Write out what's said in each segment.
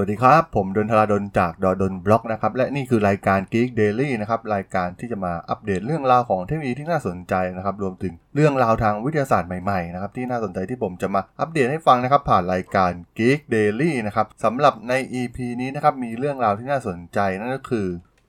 วัสดีครับ ผมดนทราดนจากดอดนบล็อกนะครับ และนี่คือรายการ Geek Daily นะครับ รายการที่จะมาอัปเดตเรื่องราวของเทคโนโลยีที่น่าสนใจนะครับ รวมถึงเรื่องราวทางวิทยาศาสตร์ใหม่ๆนะครับ ที่น่าสนใจที่ผมจะมาอัปเดตให้ฟังนะครับ ผ่านรายการ Geek Daily นะครับสำหรับใน EP นี้นะครับ มีเรื่องราวที่น่าสนใจนั่นก็คือ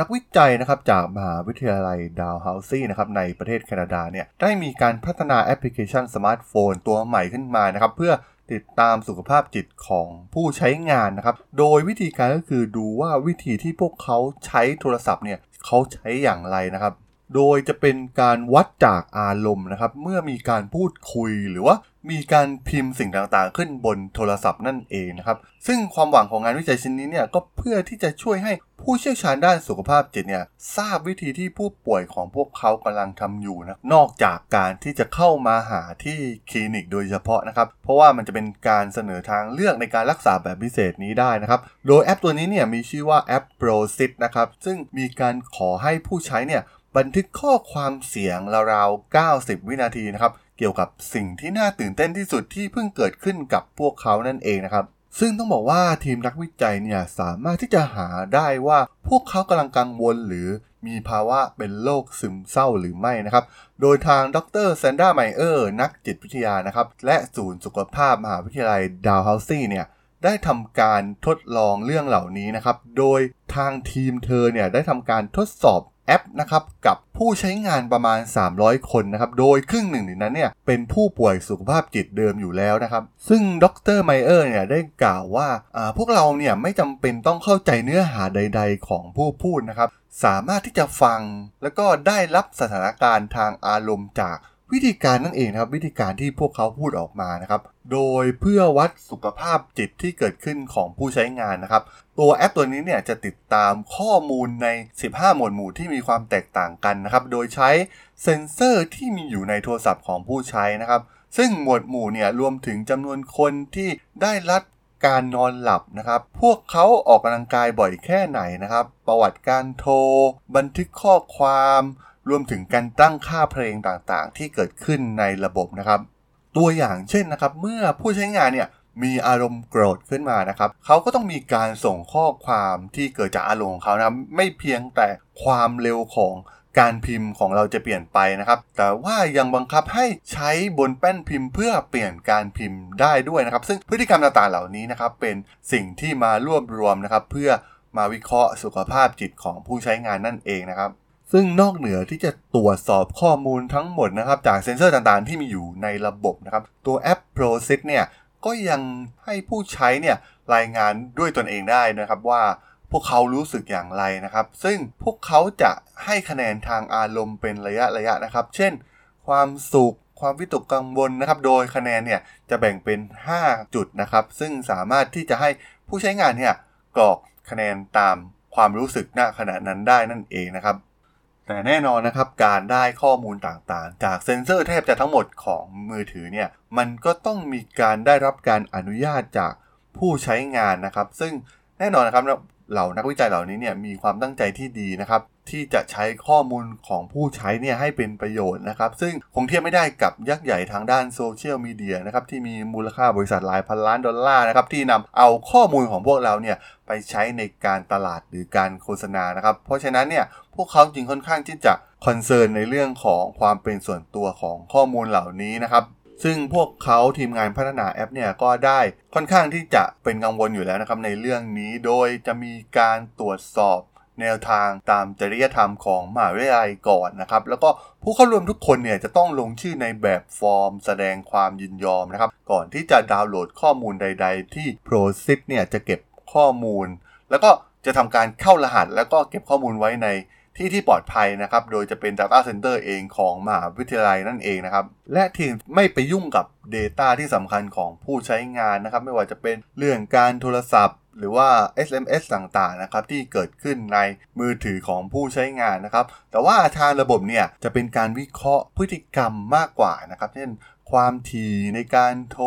นักวิจัยนะครับจากมหาวิทยาลัย Dalhousie นะครับในประเทศแคนาดาเนี่ยได้มีการพัฒนาแอปพลิเคชันสมาร์ทโฟนตัวใหม่ขึ้นมานะครับเพื่อ ติดตามสุขภาพจิตของผู้ใช้งานนะครับ โดยวิธีการก็คือดูว่าวิธีที่พวกเขาใช้โทรศัพท์เนี่ยเขาใช้อย่างไรนะครับ โดยจะเป็นการวัดจากอารมณ์นะครับ เมื่อมีการพูดคุยหรือว่ามีการพิมพ์สิ่งต่างๆ ขึ้นบนโทรศัพท์นั่นเองนะครับ ซึ่งความหวังของงานวิจัยชิ้นนี้เนี่ยก็เพื่อที่จะช่วยให้ผู้เชี่ยวชาญด้านสุขภาพจิตเนี่ยทราบวิธีที่ผู้ป่วยของพวกเขากำลังทำอยู่นะนอกจากการที่จะเข้ามาหาที่คลินิกโดยเฉพาะนะครับ เพราะว่ามันจะเป็นการเสนอทางเลือกในการรักษาแบบพิเศษนี้ได้นะครับ โดยแอปตัวนี้เนี่ยมีชื่อว่าแอป ProSit นะครับซึ่งมีการขอให้ผู้ใช้เนี่ย บันทึกข้อความเสียงราวๆ 90 วินาทีนะครับ เกี่ยวกับสิ่งที่น่าตื่นเต้นที่สุดที่เพิ่งเกิดขึ้นกับพวกเขานั่นเองนะครับ ซึ่งต้องบอกว่าทีมนักวิจัยเนี่ยสามารถที่จะหาได้ว่าพวกเขากำลังกังวลหรือมีภาวะเป็นโรคซึมเศร้าหรือไม่นะครับ โดยทางดรแซนด้าไมเออร์นักจิตวิทยานะครับ และศูนย์สุขภาพมหาวิทยาลัยดาวเฮาซี่เนี่ยได้ทำการทดลองเรื่องเหล่านี้นะครับ โดยทางทีมเธอเนี่ยได้ทำการทดสอบ แอปนะครับกับผู้ใช้งานประมาณ 300 คนนะครับ โดยครึ่งหนึ่งในนั้นเนี่ยเป็นผู้ป่วยสุขภาพจิตเดิมอยู่แล้วนะครับ ซึ่งดรไมเออร์เนี่ยได้กล่าวว่าพวกเราเนี่ยไม่จำเป็นต้องเข้าใจเนื้อหาใด ๆ ของผู้พูดนะครับ สามารถที่จะฟังแล้วก็ได้รับสถานการณ์ทางอารมณ์จาก วิธีการนั่นเองนะครับวิธีการที่พวกเขาพูดออกมานะครับ โดยเพื่อวัดสุขภาพจิตที่เกิดขึ้นของผู้ใช้งานนะครับ ตัวแอปตัวนี้เนี่ยจะติดตามข้อมูลใน 15 หมวดหมู่ที่มีความแตกต่างกันนะครับ โดยใช้เซ็นเซอร์ที่มีอยู่ในโทรศัพท์ของผู้ใช้นะครับ ซึ่งหมวดหมู่เนี่ยรวมถึงจำนวนคนที่ได้รับการนอนหลับนะครับ พวกเขาออกกำลังกายบ่อยแค่ไหนนะครับ ประวัติการโทร บันทึกข้อความ รวมถึงการตั้งค่าเพลงต่างๆ ที่เกิดขึ้นในระบบนะครับ ตัวอย่างเช่นนะครับ เมื่อผู้ใช้งานเนี่ยมีอารมณ์โกรธขึ้นมานะครับ เขาก็ต้องมีการส่งข้อความที่เกิดจากอารมณ์ของเขานะไม่เพียงแต่ความเร็วของการพิมพ์ของเราจะเปลี่ยนไปนะครับ แต่ว่ายังบังคับให้ใช้บนแป้นพิมพ์ เพื่อเปลี่ยนการพิมพ์ได้ด้วยนะครับ ซึ่งพฤติกรรมต่างๆเหล่านี้นะครับ เป็นสิ่งที่มารวบรวมนะครับ เพื่อมาวิเคราะห์สุขภาพจิตของผู้ใช้งานนั่นเองนะครับ ซึ่งนอกเหนือที่จะตรวจสอบข้อมูลทั้งหมดนะครับ จากเซ็นเซอร์ต่างๆ ที่มีอยู่ในระบบนะครับ ตัวแอป ProSit เนี่ยก็ยังให้ผู้ใช้เนี่ยรายงานด้วยตนเองได้นะครับว่าพวกเขารู้สึกอย่างไรนะครับ ซึ่งพวกเขาจะให้คะแนนทางอารมณ์เป็นระยะระยะนะครับ เช่น ความสุขความวิตกกังวลนะครับ โดยคะแนนเนี่ยจะแบ่งเป็น 5 จุดนะครับ ซึ่งสามารถที่จะให้ผู้ใช้งานเนี่ยกรอกคะแนนตามความรู้สึกณขณะนั้นได้นั่นเองนะครับ แต่แน่นอนนะครับการได้ข้อมูลต่างๆ จากเซ็นเซอร์แทบจะทั้งหมดของมือถือเนี่ยมันก็ต้องมีการได้รับการอนุญาตจากผู้ใช้งานนะครับ ซึ่งแน่นอนนะครับเหล่านักวิจัยเหล่านี้เนี่ยมีความตั้งใจที่ดีนะครับ ที่จะใช้ข้อมูลของผู้ใช้เนี่ยให้เป็นประโยชน์นะครับ ซึ่งคงเทียบไม่ได้กับยักษ์ใหญ่ทางด้านโซเชียลมีเดียนะครับที่มีมูลค่าบริษัทหลายพันล้านดอลลาร์นะครับที่นำเอาข้อมูลของพวกเราเนี่ยไปใช้ในการตลาดหรือการโฆษณานะครับ เพราะฉะนั้นเนี่ย พวกเขาจริงค่อนข้างที่จะคอนเซิร์นในเรื่องของความเป็นส่วนตัวของข้อมูลเหล่านี้นะครับซึ่งพวกเขาทีมงานพัฒนาแอปเนี่ยก็ได้ค่อนข้างที่จะเป็นกังวลอยู่แล้วนะครับในเรื่องนี้โดยจะมีการตรวจสอบแนวทางตามจริยธรรมของมหาวิทยาลัยก่อนนะครับ แล้วก็ผู้เข้าร่วมทุกคนเนี่ยจะต้องลงชื่อในแบบฟอร์ม แสดงความยินยอมนะครับ ก่อนที่จะดาวน์โหลดข้อมูลใด ๆ ที่ ProSit เนี่ยจะเก็บข้อมูล แล้วก็จะทำการเข้ารหัสแล้วก็เก็บข้อมูลไว้ใน ที่ที่ปลอดภัยนะครับ โดยจะเป็น Data Center เองของมหาวิทยาลัยนั่นเองนะครับ และที่ไม่ไปยุ่งกับ Data ที่สำคัญของผู้ใช้งานนะครับ ไม่ว่าจะเป็นเรื่องการโทรศัพท์ หรือว่า SMS ต่างๆนะครับที่เกิดขึ้นในมือถือของผู้ใช้งานนะครับ แต่ว่าทางระบบเนี่ยจะเป็นการวิเคราะห์พฤติกรรมมากกว่านะครับ เช่นความถี่ในการโทร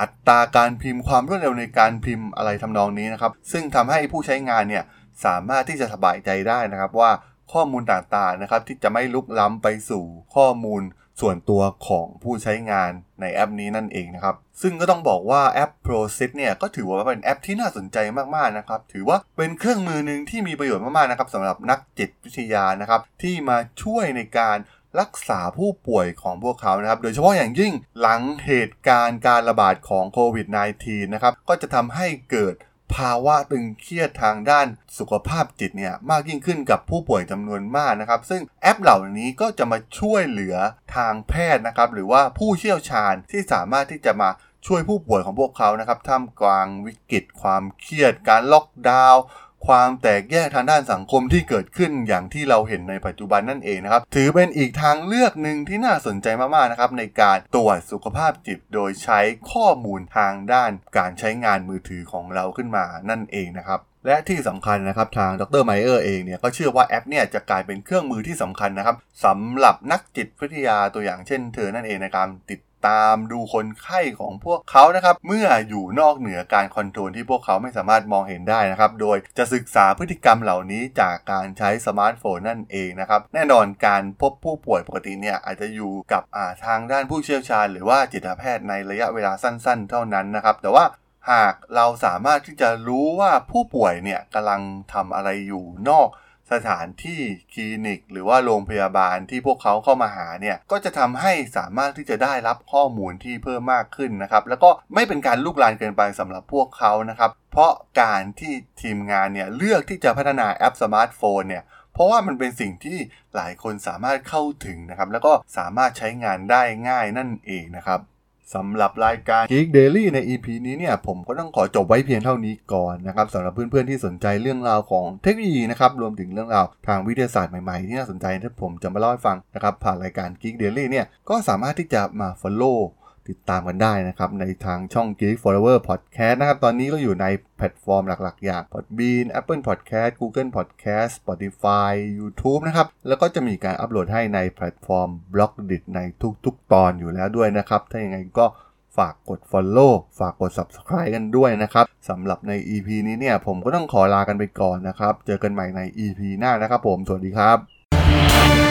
อัตราการพิมพ์ความรวดเร็วในการพิมพ์อะไรทำนองนี้นะครับ ซึ่งทำให้ผู้ใช้งานเนี่ยสามารถที่จะสบายใจได้นะครับว่า ข้อมูลต่างๆนะครับ ที่จะไม่ลุกล้ำไปสู่ข้อมูลส่วนตัวของผู้ใช้งานในแอปนี้นั่นเองนะครับ ซึ่งก็ต้องบอกว่าแอป ProSit เนี่ยก็ถือว่าเป็นแอปที่น่าสนใจมากๆนะครับ ถือว่าเป็นเครื่องมือหนึ่งที่มีประโยชน์มากๆนะครับสำหรับนักจิตวิทยานะครับ ที่มาช่วยในการรักษาผู้ป่วยของพวกเขานะครับ โดยเฉพาะอย่างยิ่งหลังเหตุการณ์การระบาดของโควิด -19 นะครับ ก็จะทำให้เกิด ภาวะตึงเครียดทางด้านสุขภาพจิตเนี่ยมากยิ่งขึ้นกับผู้ป่วยจำนวนมากนะครับ ซึ่งแอปเหล่านี้ก็จะมาช่วยเหลือทางแพทย์นะครับ หรือว่าผู้เชี่ยวชาญที่สามารถที่จะมาช่วยผู้ป่วยของพวกเขานะครับท่ามกลางวิกฤตความเครียดการล็อกดาวน์ ความแตกแยกทางด้านสังคมที่เกิดขึ้นอย่างที่เราเห็นในปัจจุบันนั่นเองนะครับ ถือเป็นอีกทางเลือกหนึ่งที่น่าสนใจมากๆนะครับในการตรวจสุขภาพจิต โดยใช้ข้อมูลทางด้านการใช้งานมือถือของเราขึ้นมานั่นเองนะครับและที่สำคัญนะครับทางดร.ไมเออร์เองเนี่ยก็เชื่อว่าแอปเนี่ยจะกลายเป็นเครื่องมือที่สำคัญนะครับสำหรับนักจิตวิทยาตัวอย่างเช่นเธอนั่นเองในการติด ตามดูคนไข้ของพวกเขานะครับเมื่ออยู่นอกเหนือการ control ที่พวกเขาไม่สามารถมองเห็นได้นะครับโดยจะศึกษาพฤติกรรมเหล่านี้จากการใช้สมาร์ทโฟนนั่นเองนะครับแน่นอนการพบผู้ป่วยปกติเนี่ยอาจจะอยู่กับทางด้านผู้เชี่ยวชาญ หรือว่าจิตแพทย์ในระยะเวลาสั้น ๆ เท่านั้นนะครับแต่ว่าหากเราสามารถที่จะรู้ว่าผู้ป่วยเนี่ยกำลังทำอะไรอยู่นอก สถานที่คลินิก หรือว่าโรงพยาบาลที่พวกเขาเข้ามาหาเนี่ยก็จะทำให้สามารถที่จะได้รับข้อมูลที่เพิ่มมากขึ้นนะครับ แล้วก็ไม่เป็นการลุกลานเกินไปสำหรับพวกเขานะครับ เพราะการที่ทีมงานเนี่ยเลือกที่จะพัฒนาแอปสมาร์ทโฟนเนี่ยเพราะว่ามันเป็นสิ่งที่หลายคนสามารถเข้าถึงนะครับ แล้วก็สามารถใช้งานได้ง่ายนั่นเองนะครับ สำหรับรายการ Geek Daily ใน EP นี้เนี่ยผมก็ต้องขอจบไว้เพียงเท่านี้ก่อนนะครับสำหรับเพื่อนๆที่สนใจเรื่องราวของเทคโนโลยีนะครับรวมถึงเรื่องราวทางวิทยาศาสตร์ใหม่ๆ ที่น่าสนใจที่ผมจะมาเล่าให้ฟังนะครับผ่านรายการ Geek Daily เนี่ยก็สามารถที่จะมา follow ติดตามกันได้นะครับ ในทางช่อง Geek Forever Podcast นะครับ ตอนนี้ก็อยู่ในแพลตฟอร์มหลักๆ อย่าง Podbean Apple Podcast Google Podcast Spotify YouTube นะครับ แล้วก็จะมีการอัปโหลดให้ในแพลตฟอร์ม b l o g d i t ในทุกๆ ตอนอยู่แล้วด้วยนะครับ ถ้าอย่างไรก็ฝากกด Follow ฝากกด Subscribe กันด้วยนะครับสำหรับใน EP นี้เนี่ย ผมก็ต้องขอลากันไปก่อนนะครับ เจอกันใหม่ใน EP หน้านะครับผม สวัสดีครับ